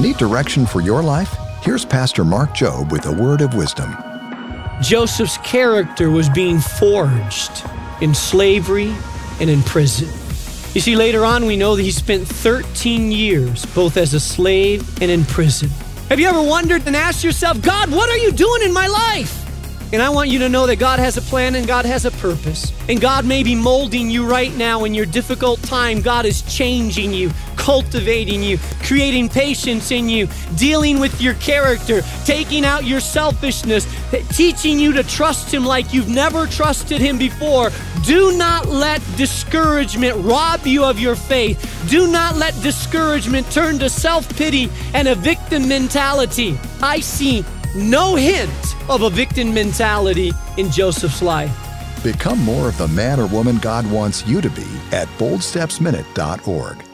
Need direction for your life? Here's Pastor Mark Jobe with a word of wisdom. Joseph's character was being forged in slavery and in prison. You see, later on, we know that he spent 13 years both as a slave and in prison. Have you ever wondered and asked yourself, God, what are you doing in my life? And I want you to know that God has a plan and God has a purpose. And God may be molding you right now in your difficult time. God is changing you, cultivating you, creating patience in you, dealing with your character, taking out your selfishness, teaching you to trust Him like you've never trusted Him before. Do not let discouragement rob you of your faith. Do not let discouragement turn to self pity and a victim mentality. I see no hint of a victim mentality in Joseph's life. Become more of the man or woman God wants you to be at boldstepsminute.org.